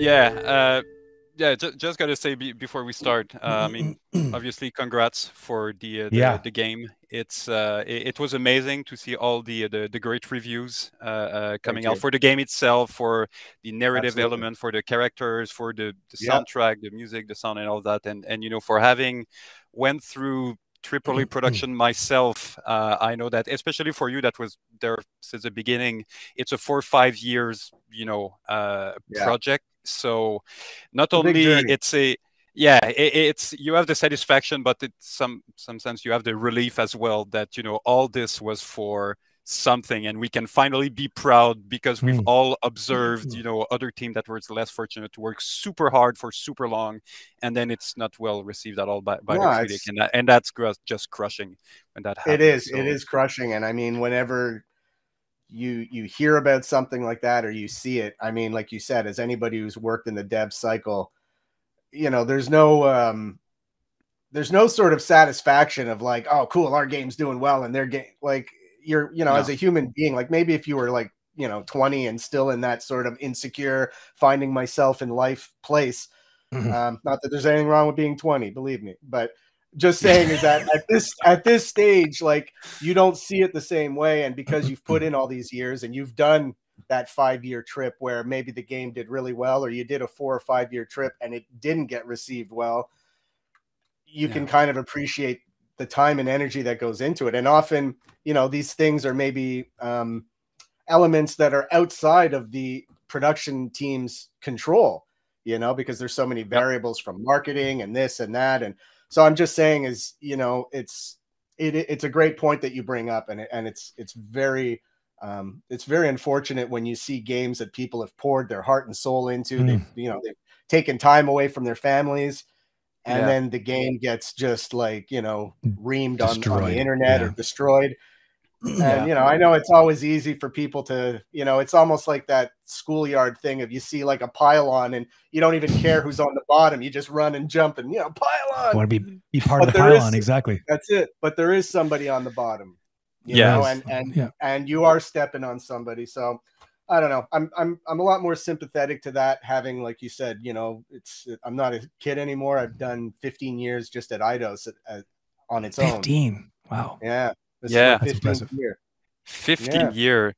Yeah. Uh, yeah, just, just gotta say be, before we start, uh, I mean, obviously, congrats for the uh, the, Yeah. the game. It's uh, it, it was amazing to see all the the, the great reviews uh, uh, coming out for the game itself, for the narrative Absolutely. element, for the characters, for the, the Yeah. soundtrack, the music, the sound, and all that, and and you know, for having went through triple A production myself, uh, I know that especially for you that was there since the beginning, it's a four or five years, you know, uh, Yeah. project. So not only it's a yeah, it, it's you have the satisfaction, but it's some sometimes you have the relief as well that you know all this was for something and we can finally be proud because we've Mm. all observed you know other team that was less fortunate to work super hard for super long and then it's not well received at all by, by No, the critic and, that, and that's just crushing when that happens It is. So- It is crushing, and I mean, whenever you you hear about something like that or you see it, I mean, like you said, as anybody who's worked in the dev cycle, you know, there's no um, there's no sort of satisfaction of like, oh, cool, our game's doing well, and their game, like you're, you know, as a human being, like maybe if you were like, you know, 20 and still in that sort of insecure, finding myself in life place. Mhm. Um, not that there's anything wrong with being 20, believe me, but just saying is that at this at this stage, like you don't see it the same way, and because you've put in all these years and you've done that five year trip where maybe the game did really well, or you did a four or five year trip and it didn't get received well, you can kind of appreciate the time and energy that goes into it. And often, you know, these things are maybe um, elements that are outside of the production team's control, you know, because there's so many variables from marketing and this and that. And so I'm just saying is, you know, it's it, it's a great point that you bring up, and it, and it's it's very um, it's very unfortunate when you see games that people have poured their heart and soul into. Mm. They've you know they've taken time away from their families, and Yeah. then the game gets just like you know reamed on, on the internet or yeah. Destroyed. Yeah. And you know, I know it's always easy for people to, you know, it's almost like that schoolyard thing of you see like a pylon and you don't even care who's on the bottom. You just run and jump and you know, pylon. want to be be part But of the there is- pylon exactly. That's it. But there is somebody on the bottom. You Yes. know, and and Yeah. and you are stepping on somebody. So I don't know. I'm I'm I'm a lot more sympathetic to that. Having like you said, you know, it's I'm not a kid anymore. I've done 15 years just at Eidos at, at, on its own. Fifteen. Wow. Yeah. This Yeah. my That's 15th year. 15 Yeah. year